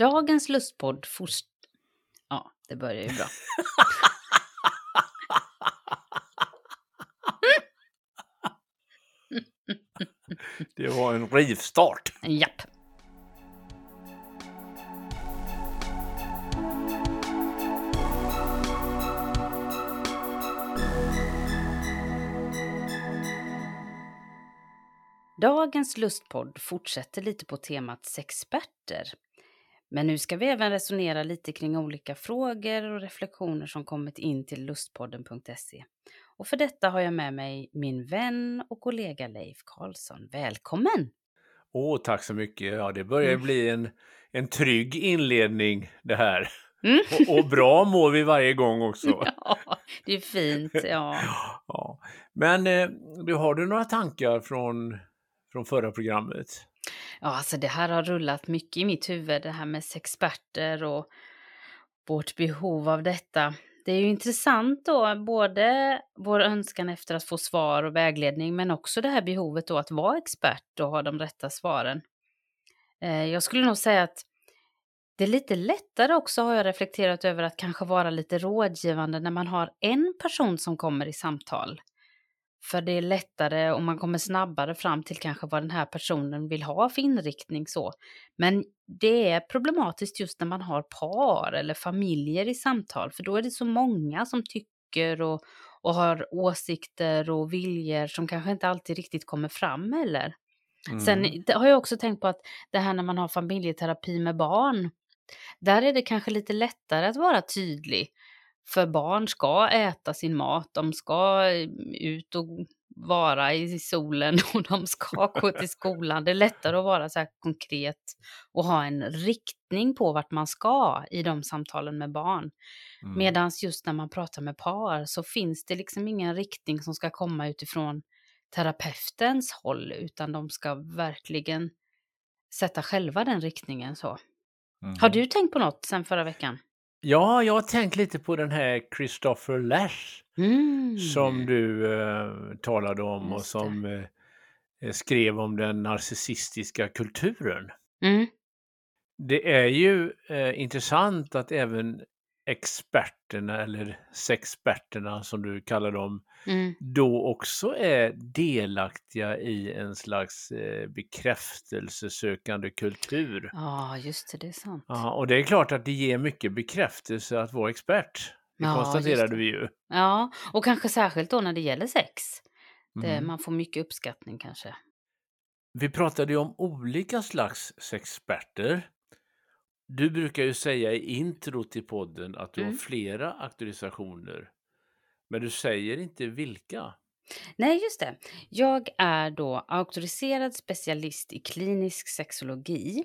Dagens lustpodd forst... Ja, det börjar ju bra. Det var en rivstart. Japp. Dagens lustpodd fortsätter lite på temat sexperter. Men nu ska vi även resonera lite kring olika frågor och reflektioner som kommit in till lustpodden.se. Och för detta har jag med mig min vän och kollega Leif Karlsson. Välkommen! Åh, tack så mycket. Ja, det börjar Mm. bli en, en trygg inledning det här. Mm. Och, och bra mår vi varje gång också. Ja, det är fint. Ja. Ja. Men eh, du, har du några tankar från, från förra programmet? Ja, alltså det här har rullat mycket i mitt huvud, det här med sexperter och vårt behov av detta. Det är ju intressant då, både vår önskan efter att få svar och vägledning, men också det här behovet då att vara expert och ha de rätta svaren. Eh, jag skulle nog säga att det är lite lättare också har jag reflekterat över att kanske vara lite rådgivande när man har en person som kommer i samtal. För det är lättare och man kommer snabbare fram till kanske vad den här personen vill ha för inriktning så. Men det är problematiskt just när man har par eller familjer i samtal för då är det så många som tycker och, och har åsikter och viljor som kanske inte alltid riktigt kommer fram eller. Mm. Sen har jag också tänkt på att det här när man har familjeterapi med barn, där är det kanske lite lättare att vara tydlig. För barn ska äta sin mat, de ska eh, ut och vara i solen och de ska gå till skolan. Det är lättare att vara så här konkret och ha en riktning på vart man ska i de samtalen med barn. Mm. Medan just när man pratar med par så finns det liksom ingen riktning som ska komma utifrån terapeutens håll, utan de ska verkligen sätta själva den riktningen så. Mm. Har du tänkt på något sen förra veckan? Ja, jag har tänkt lite på den här Christopher Lash Mm. som du eh, talade om och som eh, skrev om den narcissistiska kulturen. Mm. Det är ju eh, intressant att även experterna eller sexperterna som du kallar dem Mm. då också är delaktiga i en slags eh, bekräftelsesökande kultur. Ja, just det, det är sant. Ja, och det är klart att det ger mycket bekräftelse att vara expert. Det Ja, konstaterade vi ju. Ja, och kanske särskilt då när det gäller sex. Det, Mm. man får mycket uppskattning kanske. Vi pratade ju om olika slags sexperter. Du brukar ju säga i intro till podden att du Mm. har flera auktorisationer. Men du säger inte vilka. Nej, just det. Jag är då auktoriserad specialist i klinisk sexologi.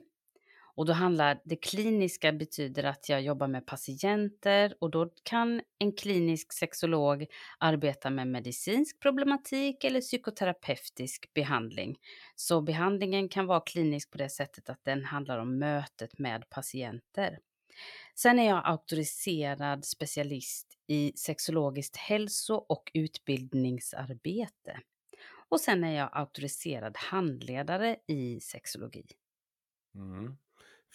Och då handlar det kliniska betyder att jag jobbar med patienter och då kan en klinisk sexolog arbeta med medicinsk problematik eller psykoterapeutisk behandling. Så behandlingen kan vara klinisk på det sättet att den handlar om mötet med patienter. Sen är jag auktoriserad specialist i sexologiskt hälso och utbildningsarbete. Och sen är jag auktoriserad handledare i sexologi. Mm.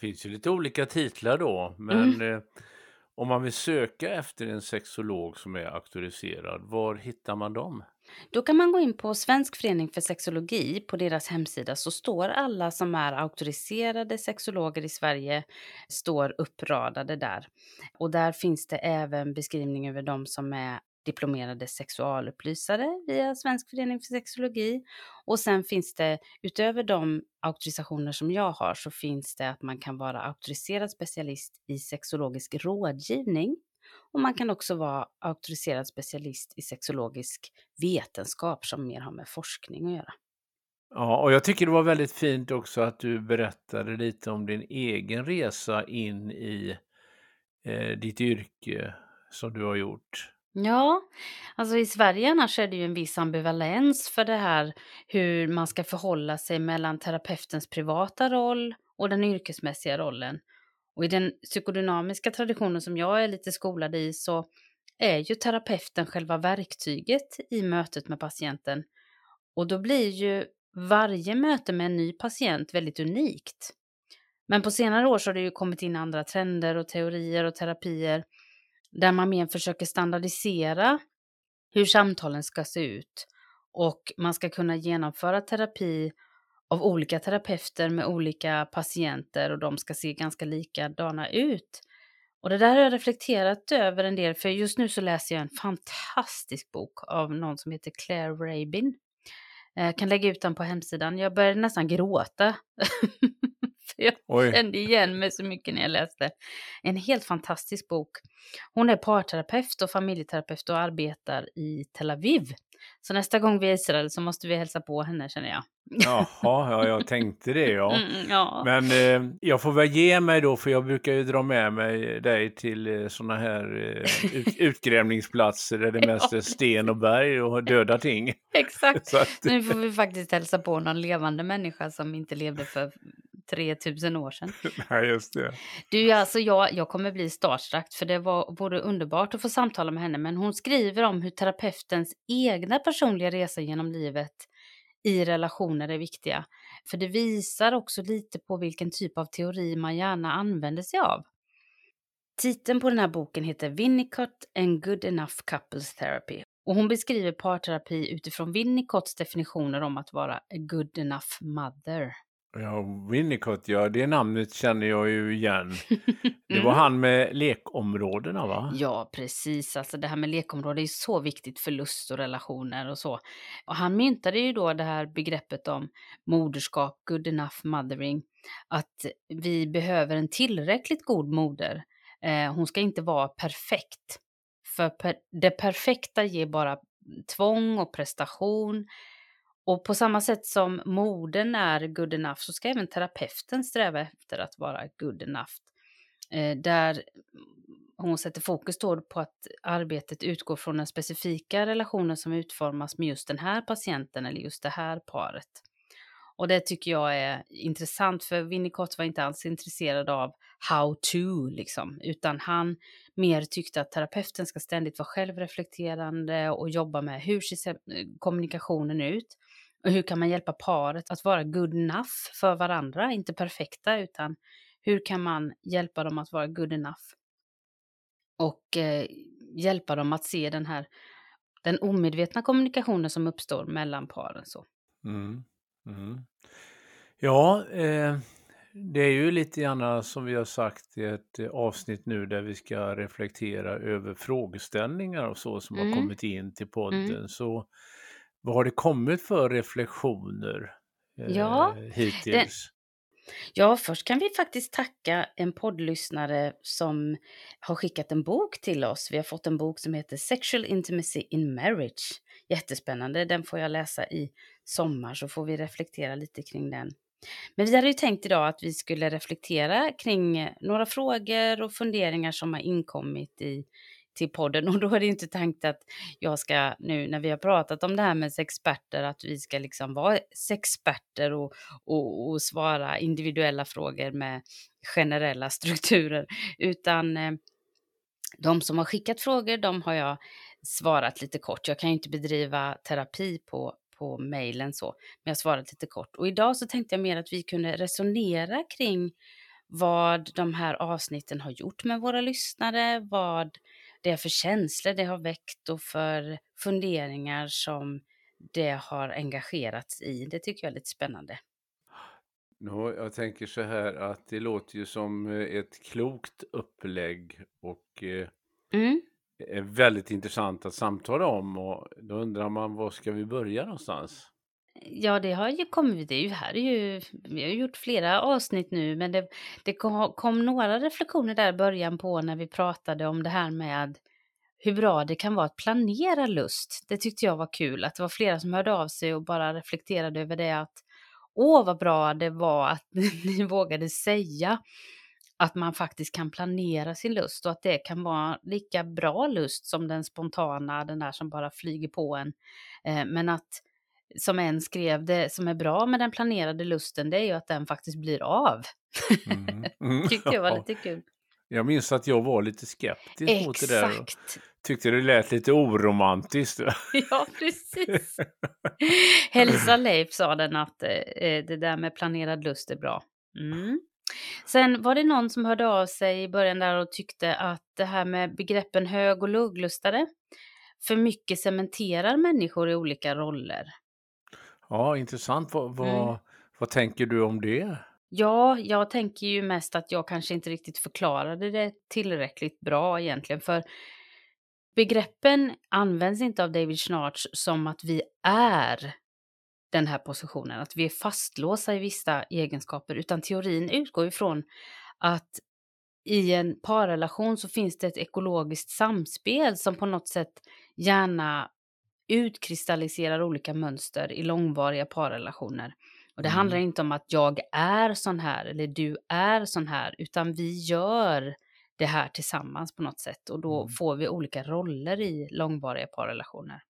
Finns ju lite olika titlar då, men eh, om man vill söka efter en sexolog som är auktoriserad, var hittar man dem? Då kan man gå in på Svensk förening för sexologi. På deras hemsida så står alla som är auktoriserade sexologer i Sverige står uppradade där. Och där finns det även beskrivning över de som är diplomerade sexualupplysare via Svensk förening för sexologi. Och sen finns det utöver de auktorisationer som jag har så finns det att man kan vara auktoriserad specialist i sexologisk rådgivning. Och man kan också vara auktoriserad specialist i sexologisk vetenskap som mer har med forskning att göra. Ja, och jag tycker det var väldigt fint också att du berättade lite om din egen resa in i eh, ditt yrke som du har gjort. Ja, alltså i Sverige annars är det ju en viss ambivalens för det här hur man ska förhålla sig mellan terapeutens privata roll och den yrkesmässiga rollen. Och i den psykodynamiska traditionen som jag är lite skolad i så är ju terapeuten själva verktyget i mötet med patienten. Och då blir ju varje möte med en ny patient väldigt unikt. Men på senare år så har det ju kommit in andra trender och teorier och terapier där man mer försöker standardisera hur samtalen ska se ut och man ska kunna genomföra terapi av olika terapeuter med olika patienter och de ska se ganska likadana ut. Och det där har jag reflekterat över en del, för just nu så läser jag en fantastisk bok av någon som heter Claire Rabin. Jag kan lägga ut den på hemsidan. Jag började nästan gråta. jag Oj. kände igen mig så mycket när jag läste. En helt fantastisk bok. Hon är parterapeut och familjeterapeut och arbetar i Tel Aviv. Så nästa gång vi är i Israel så måste vi hälsa på henne känner jag. Jaha, ja, jag tänkte det ja. Mm, ja. Men eh, jag får väl ge mig då, för jag brukar ju dra med mig dig till eh, sådana här eh, ut, utgrävningsplatser där det mest är sten och berg och döda ting. Exakt. att... Nu får vi faktiskt hälsa på någon levande människa som inte levde för 3000 år sedan. Nej, just det. Du, alltså jag, jag kommer bli starstruck för det var, vore underbart att få samtala med henne. Men hon skriver om hur terapeutens egna personliga resa genom livet i relationer är viktiga. För det visar också lite på vilken typ av teori man gärna använder sig av. Titeln på den här boken heter Winnicott and Good Enough Couples Therapy. Och hon beskriver parterapi utifrån Winnicotts definitioner om att vara a good enough mother. Ja, Winnicott, ja, det namnet känner jag ju igen. Det var mm. han med lekområdena, va? Ja, precis. Alltså det här med lekområde är så viktigt för lust och relationer och så. Och han myntade ju då det här begreppet om moderskap, good enough mothering, att vi behöver en tillräckligt god moder. Eh, hon ska inte vara perfekt. För det perfekta ger bara tvång och prestation. Och på samma sätt som moden är good enough så ska även terapeuten sträva efter att vara good enough. Eh, där hon sätter fokus då på att arbetet utgår från den specifika relationen som utformas med just den här patienten eller just det här paret. Och det tycker jag är intressant för Winnicott var inte alls intresserad av how to liksom, utan han mer tyckte att terapeuten ska ständigt vara självreflekterande och jobba med hur ser eh, kommunikationen ut och hur kan man hjälpa paret att vara good enough för varandra, inte perfekta, utan hur kan man hjälpa dem att vara good enough? Och eh, hjälpa dem att se den här den omedvetna kommunikationen som uppstår mellan paren. Så. Mm. Mm. Ja, eh, det är ju lite grann som vi har sagt i ett eh, avsnitt nu där vi ska reflektera över frågeställningar och så som mm. har kommit in till podden. Mm. Så vad har det kommit för reflektioner eh, ja, hittills? Det, ja, först kan vi faktiskt tacka en poddlyssnare som har skickat en bok till oss. Vi har fått en bok som heter Sexual Intimacy in Marriage. Jättespännande, den får jag läsa i sommar så får vi reflektera lite kring den. Men vi hade ju tänkt idag att vi skulle reflektera kring eh, några frågor och funderingar som har inkommit i till podden och då är det inte tänkt att jag ska nu när vi har pratat om det här med sexperter att vi ska liksom vara sexperter och, och, och svara individuella frågor med generella strukturer utan eh, de som har skickat frågor de har jag svarat lite kort. Jag kan ju inte bedriva terapi på, på mejlen så, men jag svarat lite kort. Och idag så tänkte jag mer att vi kunde resonera kring vad de här avsnitten har gjort med våra lyssnare, vad det är för känslor det har väckt och för funderingar som det har engagerats i. Det tycker jag är lite spännande. No, jag tänker så här att det låter ju som eh, ett klokt upplägg och eh, mm är väldigt intressant att samtala om och då undrar man var ska vi börja någonstans? Ja, det har ju kommit. Det är ju här är ju, vi har gjort flera avsnitt nu, men det, det kom, kom några reflektioner där i början på när vi pratade om det här med hur bra det kan vara att planera lust. Det tyckte jag var kul, att det var flera som hörde av sig och bara reflekterade över det att åh vad bra det var att ni vågade säga att man faktiskt kan planera sin lust och att det kan vara lika bra lust som den spontana, den där som bara flyger på en. Eh, men att som en skrev, det som är bra med den planerade lusten det är ju att den faktiskt blir av. Mm. Mm. Tyckte jag var lite kul. Jag minns att jag var lite skeptisk Exakt. mot det där. Tyckte det lät lite oromantiskt. ja, precis. Hälsa Leif sa den att eh, det där med planerad lust är bra. Mm. Sen var det någon som hörde av sig i början där och tyckte att det här med begreppen hög och låglustade för mycket cementerar människor i olika roller. Ja, intressant. Vad, Mm. vad, vad tänker du om det? Ja, jag tänker ju mest att jag kanske inte riktigt förklarade det tillräckligt bra egentligen, för begreppen används inte av David Schnarch som att vi är den här positionen, att vi är fastlåsta i vissa egenskaper, utan teorin utgår ifrån att i en parrelation så finns det ett ekologiskt samspel som på något sätt gärna utkristalliserar olika mönster i långvariga parrelationer. Och det handlar Mm. inte om att jag är sån här eller du är sån här, utan vi gör det här tillsammans på något sätt och då Mm. får vi olika roller i långvariga parrelationer.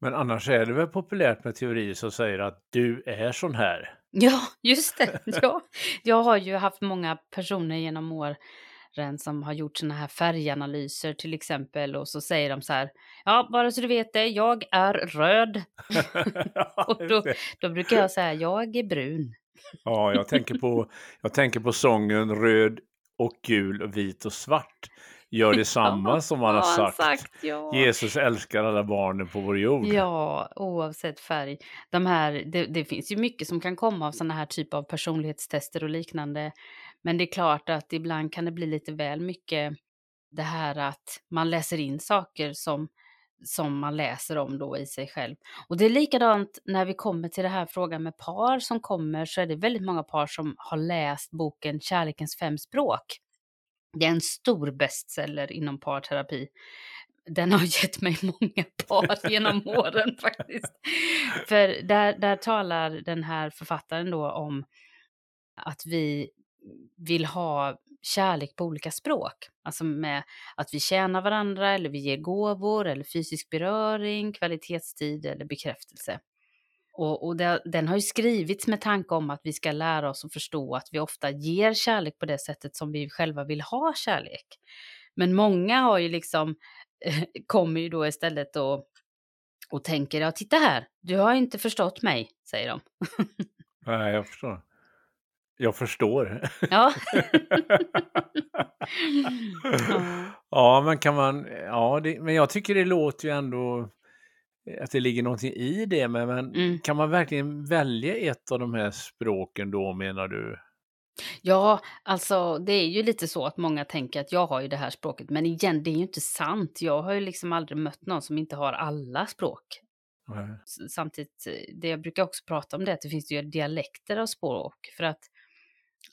Men annars är det väl populärt med teorier som säger att du är sån här. Ja, just det. Ja. Jag har ju haft många personer genom åren som har gjort såna här färganalyser till exempel och så säger de så här, ja, bara så du vet det, jag är röd. Och då, då brukar jag säga, jag är brun. Ja, jag tänker, på, jag tänker på sången röd och gul och vit och svart. Gör detsamma som han har han sagt. ja. Jesus älskar alla barnen på vår jord. Ja, oavsett färg. De här, det, det finns ju mycket som kan komma av såna här typer av personlighetstester och liknande. Men det är klart att ibland kan det bli lite väl mycket det här att man läser in saker som, som man läser om då i sig själv. Och det är likadant när vi kommer till det här frågan med par som kommer så är det väldigt många par som har läst boken Kärlekens fem språk. Det är en stor bestseller inom parterapi. Den har gett mig många par genom åren faktiskt. För där, där talar den här författaren då om att vi vill ha kärlek på olika språk. Alltså med att vi tjänar varandra eller vi ger gåvor eller fysisk beröring, kvalitetstid eller bekräftelse. Och, och det, den har ju skrivits med tanke om att vi ska lära oss att förstå att vi ofta ger kärlek på det sättet som vi själva vill ha kärlek. Men många har ju liksom, kommer ju då istället och, och tänker, ja titta här, du har inte förstått mig, säger de. Nej, jag förstår. Jag förstår. Ja. ja. ja, men kan man... Ja, det, men jag tycker det låter ju ändå att det ligger någonting i det. Men, men Mm. kan man verkligen välja ett av de här språken då, menar du? Ja, alltså det är ju lite så att många tänker att jag har ju det här språket, men igen, det är ju inte sant. Jag har ju liksom aldrig mött någon som inte har alla språk. S- Samtidigt, eh, det jag brukar också prata om det, att det finns ju dialekter av språk. För att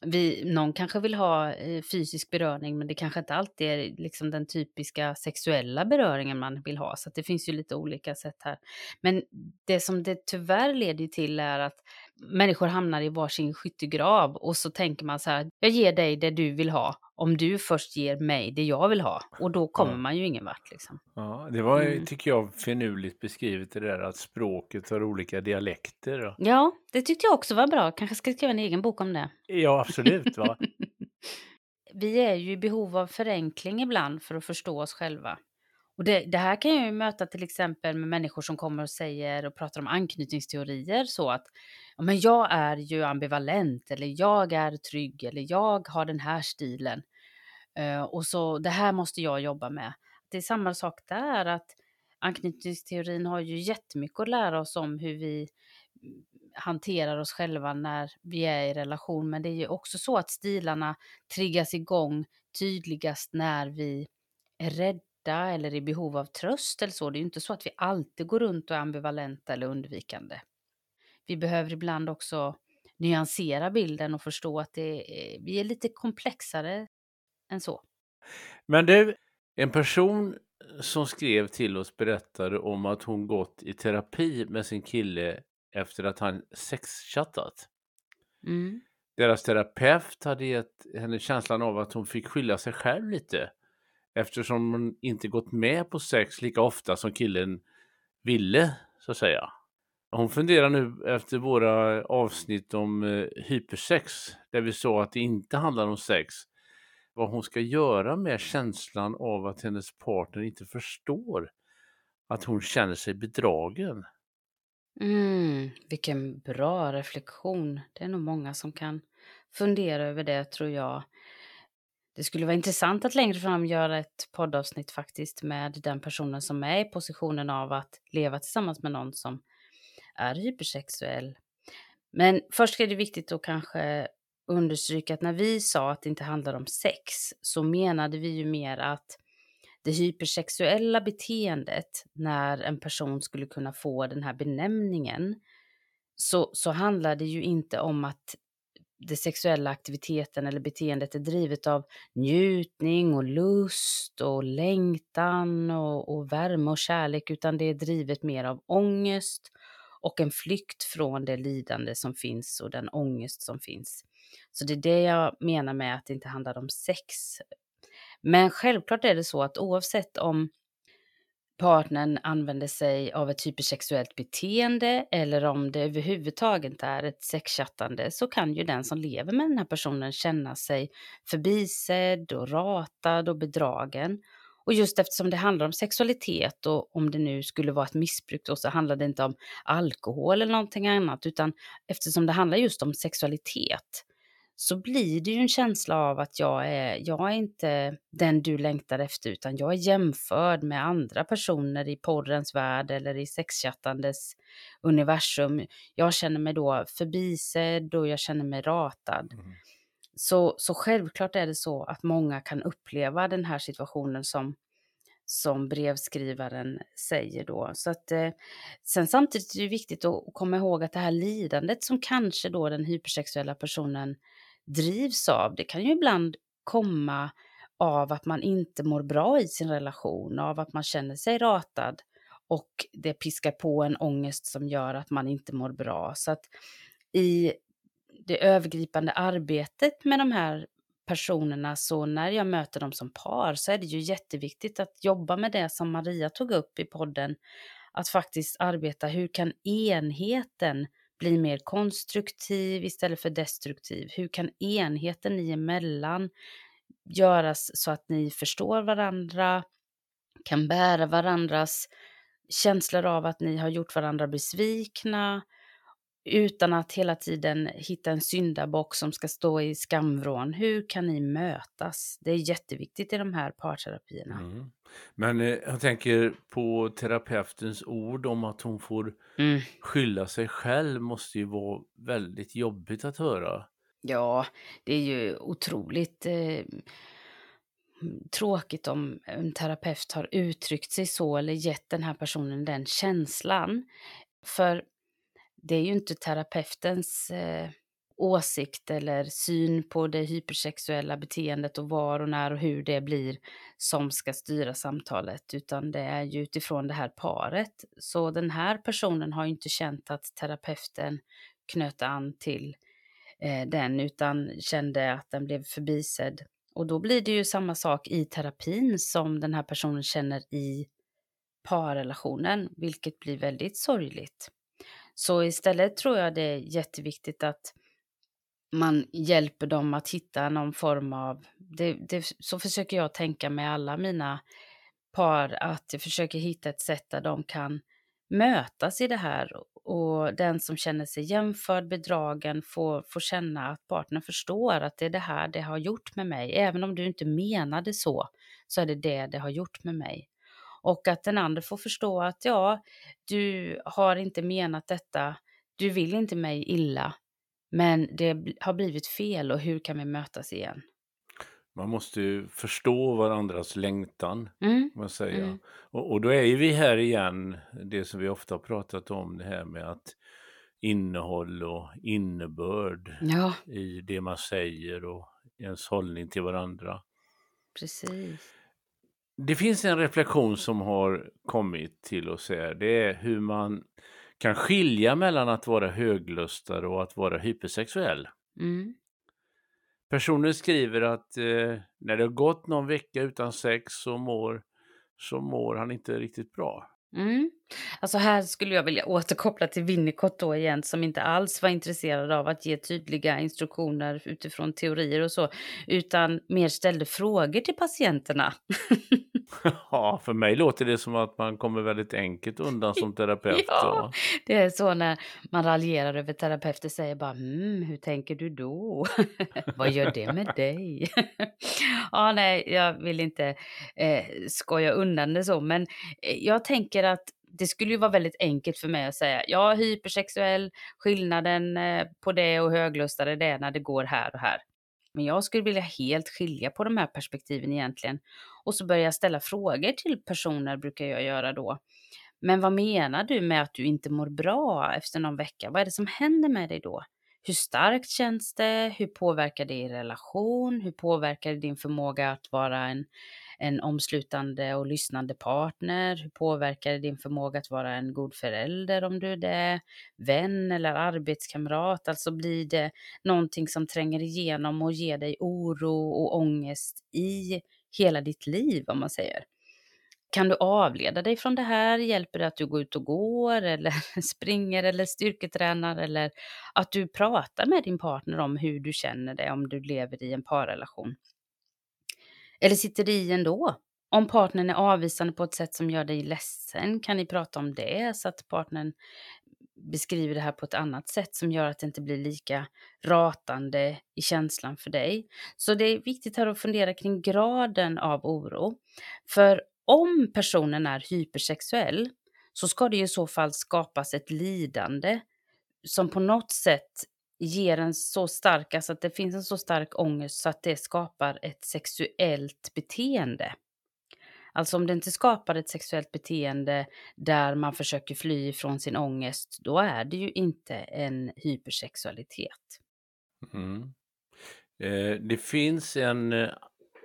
vi, någon kanske vill ha eh, fysisk beröring, men det kanske inte alltid är liksom den typiska sexuella beröringen man vill ha. Så att det finns ju lite olika sätt här. Men det som det tyvärr leder till är att människor hamnar i varsin skyttegrav och så tänker man så här, jag ger dig det du vill ha om du först ger mig det jag vill ha. Och då kommer Ja. man ju ingen vart liksom. Ja, det var, Mm. tycker jag, finurligt beskrivet det där att språket har olika dialekter. Ja, det tyckte jag också var bra. Kanske ska skriva en egen bok om det. Ja, absolut. Va? Vi är ju i behov av förenkling ibland för att förstå oss själva. Och det, det här kan jag ju möta till exempel med människor som kommer och säger och pratar om anknytningsteorier så att ja, men jag är ju ambivalent eller jag är trygg eller jag har den här stilen. Uh, och så det här måste jag jobba med. Det är samma sak där att anknytningsteorin har ju jättemycket att lära oss om hur vi mm, hanterar oss själva när vi är i relation. Men det är ju också så att stilarna triggas igång tydligast när vi är rädda eller i behov av tröst eller så. Det är ju inte så att vi alltid går runt och är ambivalenta eller undvikande. Vi behöver ibland också nyansera bilden och förstå att det är, vi är lite komplexare än så. Men du, en person som skrev till oss berättade om att hon gått i terapi med sin kille efter att han sexchattat. Mm. Deras terapeut hade gett henne känslan av att hon fick skylla sig själv lite eftersom hon inte gått med på sex lika ofta som killen ville, så att säga. Hon funderar nu efter våra avsnitt om eh, hypersex, där vi sa att det inte handlar om sex, vad hon ska göra med känslan av att hennes partner inte förstår att hon känner sig bedragen. Mm, vilken bra reflektion. Det är nog många som kan fundera över det tror jag. Det skulle vara intressant att längre fram göra ett poddavsnitt faktiskt med den personen som är i positionen av att leva tillsammans med någon som är hypersexuell. Men först är det viktigt att kanske understryka att när vi sa att det inte handlar om sex så menade vi ju mer att det hypersexuella beteendet när en person skulle kunna få den här benämningen så, så handlar det ju inte om att det sexuella aktiviteten eller beteendet är drivet av njutning och lust och längtan och, och värme och kärlek utan det är drivet mer av ångest och en flykt från det lidande som finns och den ångest som finns. Så det är det jag menar med att det inte handlar om sex. Men självklart är det så att oavsett om partnern använder sig av ett typiskt sexuellt beteende eller om det överhuvudtaget är ett sexchattande så kan ju den som lever med den här personen känna sig förbisedd och ratad och bedragen. Och just eftersom det handlar om sexualitet och om det nu skulle vara ett missbruk då så handlar det inte om alkohol eller någonting annat utan eftersom det handlar just om sexualitet så blir det ju en känsla av att jag är, jag är inte den du längtar efter utan jag är jämförd med andra personer i porrens värld eller i sexchattandes universum. Jag känner mig då förbisedd och jag känner mig ratad. Mm. Så, så självklart är det så att många kan uppleva den här situationen som, som brevskrivaren säger då. Så att, eh, sen samtidigt är det viktigt att komma ihåg att det här lidandet som kanske då den hypersexuella personen drivs av, det kan ju ibland komma av att man inte mår bra i sin relation, av att man känner sig ratad och det piskar på en ångest som gör att man inte mår bra. Så att i det övergripande arbetet med de här personerna, så när jag möter dem som par så är det ju jätteviktigt att jobba med det som Maria tog upp i podden, att faktiskt arbeta, hur kan enheten bli mer konstruktiv istället för destruktiv? Hur kan enheten ni emellan göras så att ni förstår varandra, kan bära varandras känslor av att ni har gjort varandra besvikna, utan att hela tiden hitta en syndabock som ska stå i skamvrån. Hur kan ni mötas? Det är jätteviktigt i de här parterapierna. Mm. Men eh, jag tänker på terapeutens ord om att hon får mm. skylla sig själv måste ju vara väldigt jobbigt att höra. Ja, det är ju otroligt eh, tråkigt om en terapeut har uttryckt sig så eller gett den här personen den känslan. För det är ju inte terapeutens eh, åsikt eller syn på det hypersexuella beteendet och var och när och hur det blir som ska styra samtalet, utan det är ju utifrån det här paret. Så den här personen har ju inte känt att terapeuten knöt an till eh, den, utan kände att den blev förbisedd. Och då blir det ju samma sak i terapin som den här personen känner i parrelationen, vilket blir väldigt sorgligt. Så istället tror jag det är jätteviktigt att man hjälper dem att hitta någon form av, det, det, så försöker jag tänka med alla mina par, att jag försöker hitta ett sätt där de kan mötas i det här och den som känner sig jämförd, bedragen, får, får känna att partnern förstår att det är det här det har gjort med mig. Även om du inte menade så, så är det det det har gjort med mig. Och att den andra får förstå att ja, du har inte menat detta, du vill inte mig illa, men det har blivit fel och hur kan vi mötas igen? Man måste ju förstå varandras längtan, mm. man säger. Mm. Och, och, då är vi här igen, det som vi ofta har pratat om, det här med att innehåll och innebörd ja. i det man säger och ens hållning till varandra. Precis. Det finns en reflektion som har kommit till oss här. Det är hur man kan skilja mellan att vara höglustad och att vara hypersexuell. Mm. Personen skriver att eh, när det har gått någon vecka utan sex så mår, så mår han inte riktigt bra. Mm. Alltså här skulle jag vilja återkoppla till Winnicott då igen som inte alls var intresserad av att ge tydliga instruktioner utifrån teorier och så utan mer ställde frågor till patienterna. Ja, för mig låter det som att man kommer väldigt enkelt undan som terapeut. Ja, det är så när man raljerar över terapeuter säger bara mm, hur tänker du då? Vad gör det med dig? ja, nej, jag vill inte eh, skoja undan det så, men eh, jag tänker att det skulle ju vara väldigt enkelt för mig att säga ja, hypersexuell, skillnaden eh, på det och höglustade det är när det går här och här. Men jag skulle vilja helt skilja på de här perspektiven egentligen. Och så börjar jag ställa frågor till personer, brukar jag göra då. Men vad menar du med att du inte mår bra efter någon vecka? Vad är det som händer med dig då? Hur starkt känns det? Hur påverkar det i relation? Hur påverkar det din förmåga att vara en, en omslutande och lyssnande partner? Hur påverkar det din förmåga att vara en god förälder om du är det? Vän eller arbetskamrat? Alltså blir det någonting som tränger igenom och ger dig oro och ångest i hela ditt liv om man säger? Kan du avleda dig från det här? Hjälper det att du går ut och går eller springer eller styrketränar eller att du pratar med din partner om hur du känner dig om du lever i en parrelation? Eller sitter det i ändå? Om partnern är avvisande på ett sätt som gör dig ledsen, kan ni prata om det så att partnern beskriver det här på ett annat sätt som gör att det inte blir lika ratande i känslan för dig. Så det är viktigt här att fundera kring graden av oro. För om personen är hypersexuell så ska det i så fall skapas ett lidande som på något sätt ger en så stark, alltså att det finns en så stark ångest så att det skapar ett sexuellt beteende. Alltså om det inte skapar ett sexuellt beteende där man försöker fly ifrån sin ångest, då är det ju inte en hypersexualitet. Mm. Eh, det finns en eh,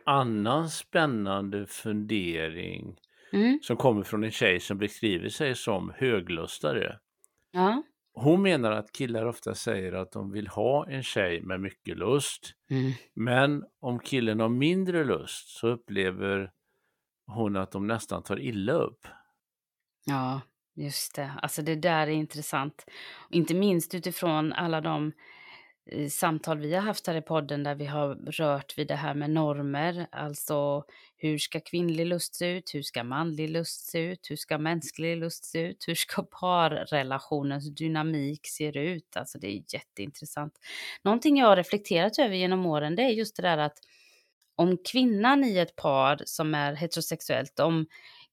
annan spännande fundering Mm. som kommer från en tjej som beskriver sig som höglustare. Ja. Hon menar att killar ofta säger att de vill ha en tjej med mycket lust. Mm. Men om killen har mindre lust så upplever hon att de nästan tar illa upp. Ja, just det. Alltså det där är intressant. Inte minst utifrån alla de eh, samtal vi har haft här i podden där vi har rört vid det här med normer. Alltså hur ska kvinnlig lust se ut? Hur ska manlig lust se ut? Hur ska mänsklig lust se ut? Hur ska parrelationens dynamik se ut? Alltså det är jätteintressant. Någonting jag har reflekterat över genom åren det är just det där att om kvinnan i ett par som är heterosexuellt, om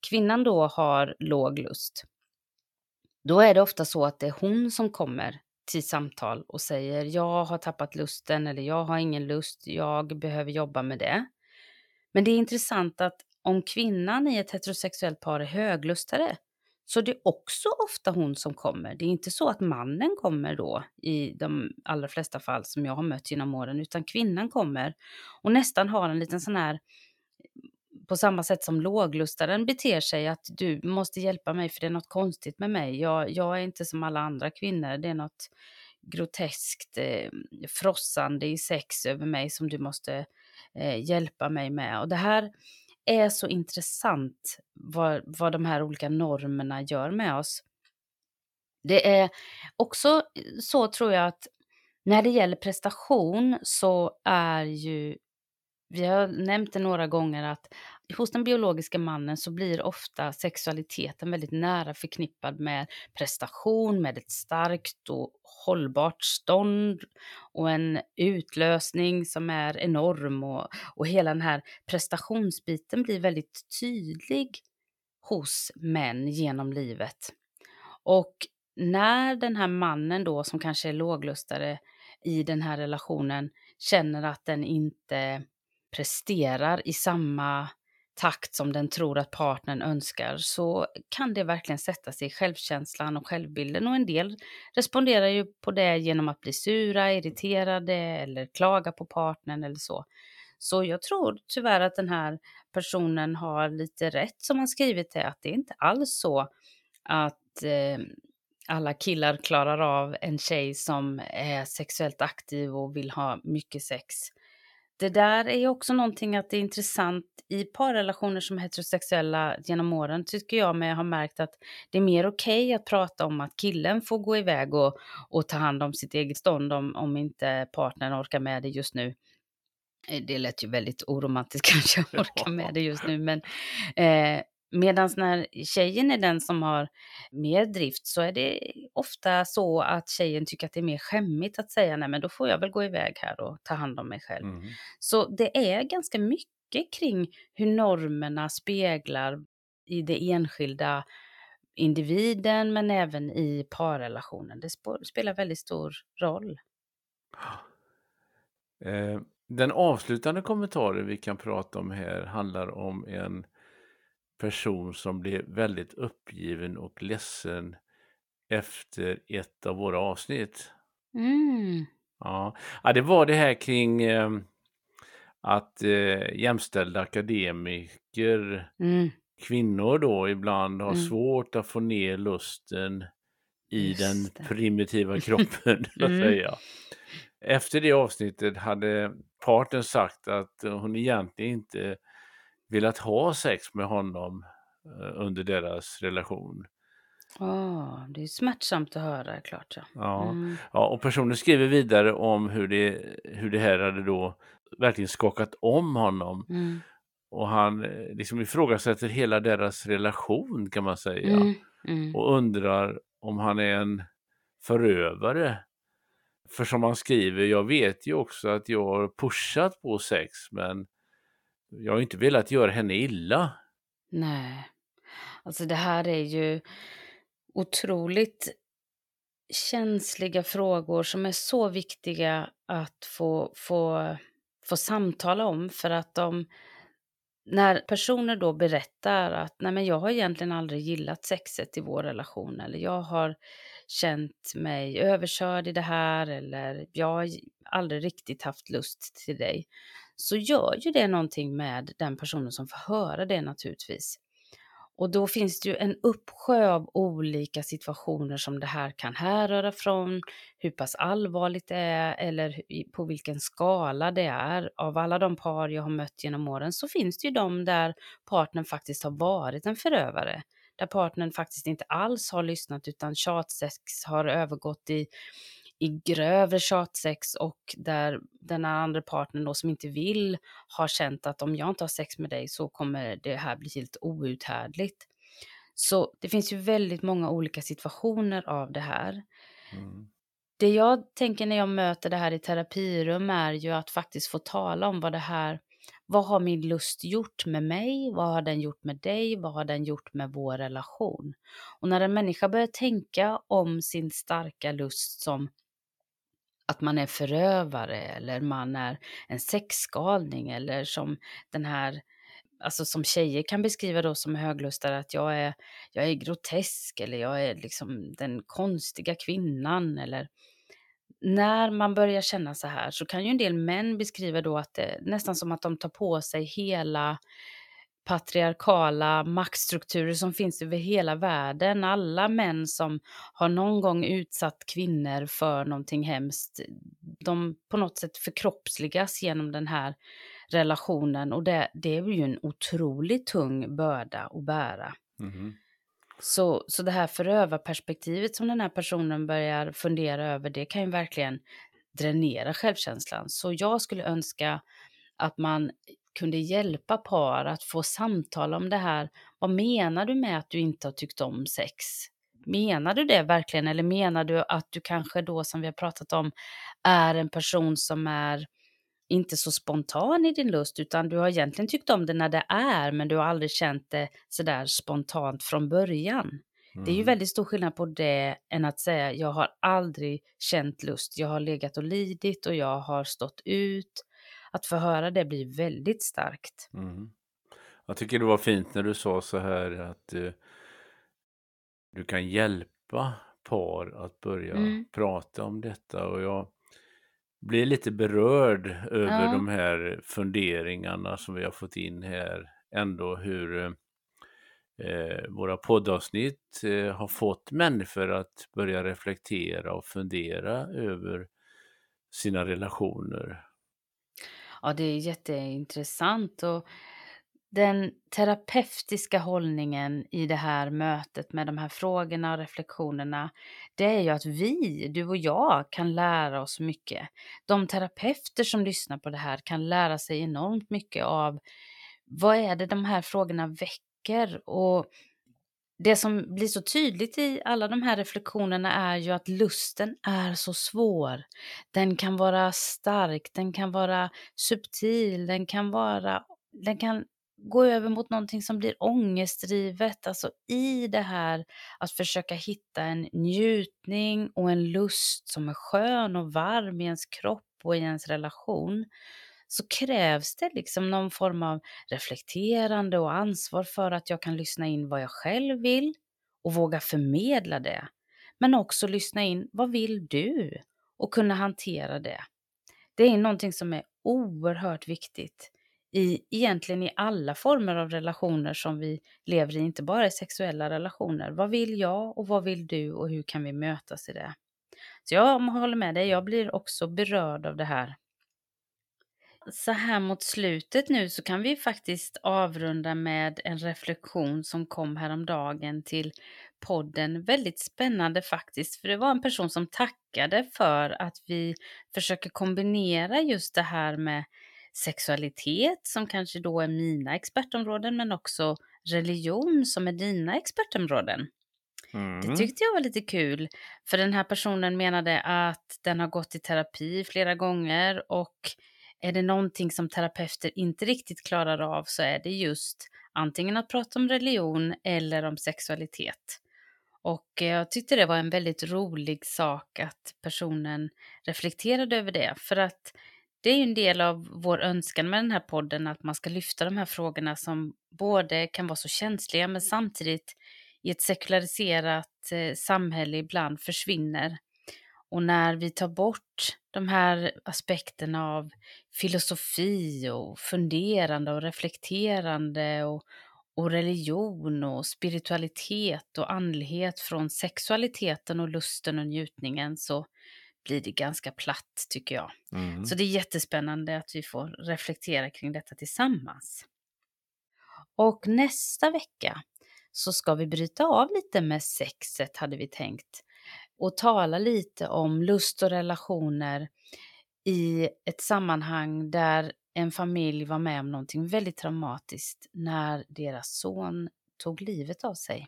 kvinnan då har låg lust, då är det ofta så att det är hon som kommer till samtal och säger jag har tappat lusten eller jag har ingen lust, jag behöver jobba med det. Men det är intressant att om kvinnan i ett heterosexuellt par är höglustare så det är också ofta hon som kommer. Det är inte så att mannen kommer då i de allra flesta fall som jag har mött genom åren, utan kvinnan kommer och nästan har en liten sån här på samma sätt som låglustaren beter sig, att du måste hjälpa mig för det är något konstigt med mig. Jag, jag är inte som alla andra kvinnor, det är något groteskt eh, frossande i sex över mig som du måste eh, hjälpa mig med. Och det här är så intressant vad, vad de här olika normerna gör med oss. Det är också eh, så tror jag att när det gäller prestation så är ju, vi har nämnt det några gånger att hos den biologiska mannen så blir ofta sexualiteten väldigt nära förknippad med prestation, med ett starkt och hållbart stånd och en utlösning som är enorm och, och hela den här prestationsbiten blir väldigt tydlig hos män genom livet. Och när den här mannen då som kanske är låglustare i den här relationen känner att den inte presterar i samma takt som den tror att partnern önskar så kan det verkligen sätta sig i självkänslan och självbilden och en del responderar ju på det genom att bli sura, irriterade eller klaga på partnern eller så. Så jag tror tyvärr att den här personen har lite rätt som har skrivit det, att det är inte alls så att eh, alla killar klarar av en tjej som är sexuellt aktiv och vill ha mycket sex. Det där är också någonting att det är intressant i parrelationer som heterosexuella genom åren tycker jag mig ha märkt att det är mer okej att prata om att killen får gå iväg och, och ta hand om sitt eget stånd om, om inte partnern orkar med det just nu. Eh, det lät ju väldigt oromantiskt kanske jag orkar med det just nu, men eh, Medan när tjejen är den som har mer drift så är det ofta så att tjejen tycker att det är mer skämmigt att säga nej men då får jag väl gå iväg här och ta hand om mig själv. Mm. Så det är ganska mycket kring hur normerna speglar i det enskilda individen men även i parrelationen. Det spelar väldigt stor roll. Eh, den avslutande kommentaren vi kan prata om här handlar om en person som blev väldigt uppgiven och ledsen efter ett av våra avsnitt. Mm. Ja. ja, det var det här kring eh, att eh, jämställda akademiker, Mm. kvinnor då ibland har Mm. svårt att få ner lusten i Just den det. primitiva kroppen, Mm. säga. Efter det avsnittet hade parten sagt att hon egentligen inte velat ha sex med honom eh, under deras relation. Åh, det är smärtsamt att höra, klart ja. Ja. Mm. Ja, och personen skriver vidare om hur det, hur det här hade då verkligen skakat om honom. Mm. Och han eh, liksom ifrågasätter hela deras relation kan man säga. Mm. Mm. Och undrar om han är en förövare. För som han skriver, jag vet ju också att jag har pushat på sex men jag har inte velat göra henne illa. Nej. Alltså det här är ju otroligt känsliga frågor som är så viktiga att få, få, få samtala om för att de när personer då berättar att nej men jag har egentligen aldrig gillat sexet i vår relation eller jag har känt mig överkörd i det här eller jag har aldrig riktigt haft lust till dig så gör ju det någonting med den personen som får höra det naturligtvis. Och då finns det ju en uppsjö av olika situationer som det här kan härröra från, hur pass allvarligt det är eller på vilken skala det är. Av alla de par jag har mött genom åren så finns det ju de där partnern faktiskt har varit en förövare. Där partnern faktiskt inte alls har lyssnat utan tjatsex har övergått i, i grövre tjatsex och där den andra partnern då som inte vill har känt att om jag inte har sex med dig så kommer det här bli helt outhärdligt. Så det finns ju väldigt många olika situationer av det här. Mm. Det jag tänker när jag möter det här i terapirum är ju att faktiskt få tala om vad det här, vad har min lust gjort med mig? Vad har den gjort med dig? Vad har den gjort med vår relation? Och när en människa börjar tänka om sin starka lust som att man är förövare eller man är en sexgalning eller som den här, alltså som tjejer kan beskriva då som höglustare att jag är, jag är grotesk eller jag är liksom den konstiga kvinnan eller när man börjar känna så här så kan ju en del män beskriva då att det nästan som att de tar på sig hela patriarkala maktstrukturer som finns över hela världen. Alla män som har någon gång utsatt kvinnor för någonting hemskt, de på något sätt förkroppsligas genom den här relationen och det, det är ju en otroligt tung börda att bära. Mhm. Så, så det här förövarperspektivet som den här personen börjar fundera över, det kan ju verkligen dränera självkänslan. Så jag skulle önska att man kunde hjälpa par att få samtala om det här. Vad menar du med att du inte har tyckt om sex? Menar du det verkligen eller menar du att du kanske då som vi har pratat om är en person som är inte så spontan i din lust utan du har egentligen tyckt om det när det är men du har aldrig känt det sådär spontant från början. Det är ju Mm. väldigt stor skillnad på det än att säga jag har aldrig känt lust, jag har legat och lidit och jag har stått ut. Att få höra det blir väldigt starkt. Mm. Jag tycker det var fint när du sa så här att eh, du kan hjälpa par att börja Mm. prata om detta och jag blir lite berörd över Ja. de här funderingarna som vi har fått in här. Ändå hur eh, våra poddavsnitt eh, har fått människor att börja reflektera och fundera över sina relationer. Ja, det är jätteintressant och den terapeutiska hållningen i det här mötet med de här frågorna och reflektionerna, det är ju att vi, du och jag, kan lära oss mycket. De terapeuter som lyssnar på det här kan lära sig enormt mycket av vad är det de här frågorna väcker och det som blir så tydligt i alla de här reflektionerna är ju att lusten är så svår. Den kan vara stark, den kan vara subtil, den kan vara den kan gå över mot någonting som blir ångestdrivet. Alltså i det här att försöka hitta en njutning och en lust som är skön och varm i ens kropp och i ens relation så krävs det liksom någon form av reflekterande och ansvar för att jag kan lyssna in vad jag själv vill och våga förmedla det. Men också lyssna in, vad vill du? Och kunna hantera det. Det är någonting som är oerhört viktigt i egentligen i alla former av relationer som vi lever i, inte bara i sexuella relationer. Vad vill jag och vad vill du och hur kan vi mötas i det? Så jag håller med dig, jag blir också berörd av det här. Så här mot slutet nu så kan vi faktiskt avrunda med en reflektion som kom häromdagen till podden. Väldigt spännande faktiskt, för det var en person som tackade för att vi försöker kombinera just det här med sexualitet som kanske då är mina expertområden men också religion som är dina expertområden. Mm. Det tyckte jag var lite kul, för den här personen menade att den har gått i terapi flera gånger och är det någonting som terapeuter inte riktigt klarar av så är det just antingen att prata om religion eller om sexualitet. Och eh, jag tyckte det var en väldigt rolig sak att personen reflekterade över det, för att det är ju en del av vår önskan med den här podden att man ska lyfta de här frågorna som både kan vara så känsliga men samtidigt i ett sekulariserat eh, samhälle ibland försvinner. Och när vi tar bort de här aspekterna av filosofi och funderande och reflekterande och, och religion och spiritualitet och andlighet från sexualiteten och lusten och njutningen så blir det ganska platt tycker jag. Mm. Så det är jättespännande att vi får reflektera kring detta tillsammans. Och nästa vecka så ska vi bryta av lite med sexet hade vi tänkt och tala lite om lust och relationer i ett sammanhang där en familj var med om någonting väldigt traumatiskt när deras son tog livet av sig.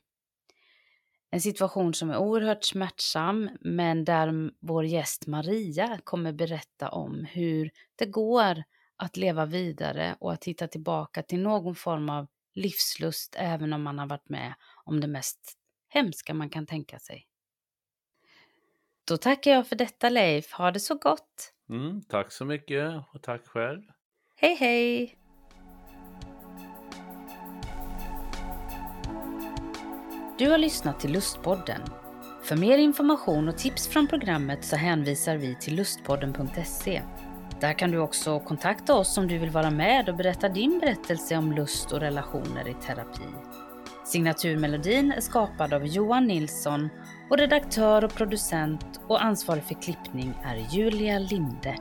En situation som är oerhört smärtsam men där vår gäst Maria kommer berätta om hur det går att leva vidare och att hitta tillbaka till någon form av livslust även om man har varit med om det mest hemska man kan tänka sig. Då tackar jag för detta Leif, ha det så gott! Mm, tack så mycket och tack själv! Hej hej! Du har lyssnat till Lustpodden. För mer information och tips från programmet så hänvisar vi till lustpodden.se. Där kan du också kontakta oss om du vill vara med och berätta din berättelse om lust och relationer i terapi. Signaturmelodin är skapad av Johan Nilsson och redaktör och producent och ansvarig för klippning är Julia Linde.